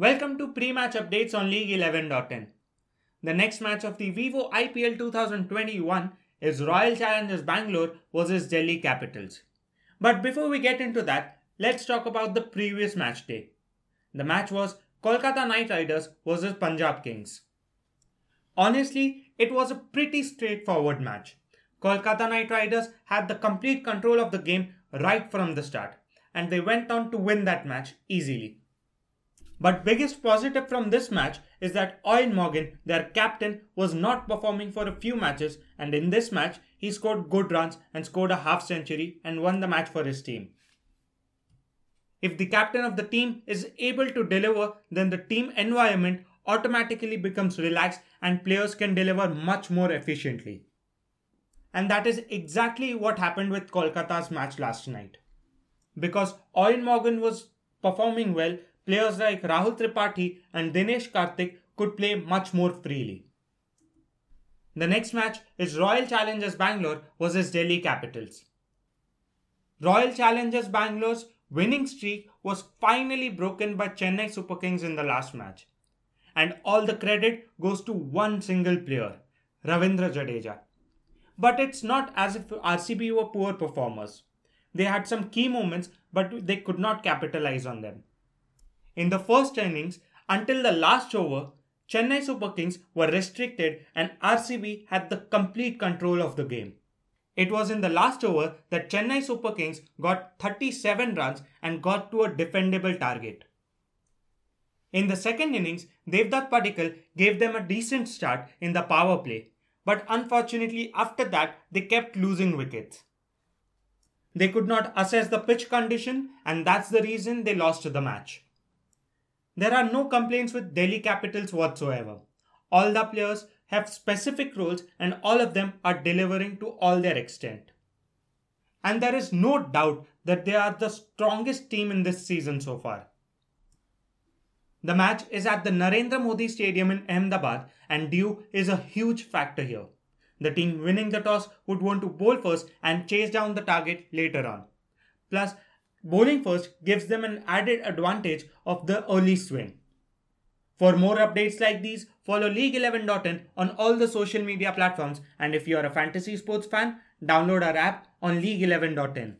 Welcome to pre-match updates on League 11.10. The next match of the Vivo IPL 2021 is Royal Challengers Bangalore versus Delhi Capitals. But before we get into that, let's talk about the previous match day. The match was Kolkata Knight Riders versus Punjab Kings. Honestly, it was a pretty straightforward match. Kolkata Knight Riders had the complete control of the game right from the start, and they went on to win that match easily. But biggest positive from this match is that Eoin Morgan, their captain, was not performing for a few matches and in this match he scored good runs and scored a half century and won the match for his team. If the captain of the team is able to deliver, then the team environment automatically becomes relaxed and players can deliver much more efficiently. And that is exactly what happened with Kolkata's match last night. Because Eoin Morgan was performing well, players like Rahul Tripathi and Dinesh Karthik could play much more freely. The next match is Royal Challengers Bangalore versus Delhi Capitals. Royal Challengers Bangalore's winning streak was finally broken by Chennai Super Kings in the last match. And all the credit goes to one single player, Ravindra Jadeja. But it's not as if RCB were poor performers. They had some key moments, but they could not capitalize on them. In the first innings, until the last over, Chennai Super Kings were restricted and RCB had the complete control of the game. It was in the last over that Chennai Super Kings got 37 runs and got to a defendable target. In the second innings, Devdutt Padikkal gave them a decent start in the power play, but unfortunately after that they kept losing wickets. They could not assess the pitch condition and that's the reason they lost the match. There are no complaints with Delhi Capitals whatsoever. All the players have specific roles and all of them are delivering to all their extent. And there is no doubt that they are the strongest team in this season so far. The match is at the Narendra Modi Stadium in Ahmedabad and dew is a huge factor here. The team winning the toss would want to bowl first and chase down the target later on. Plus, Bowling first gives them an added advantage of the early swing. For more updates like these, follow League11.in on all the social media platforms and if you are a fantasy sports fan, download our app on League11.in.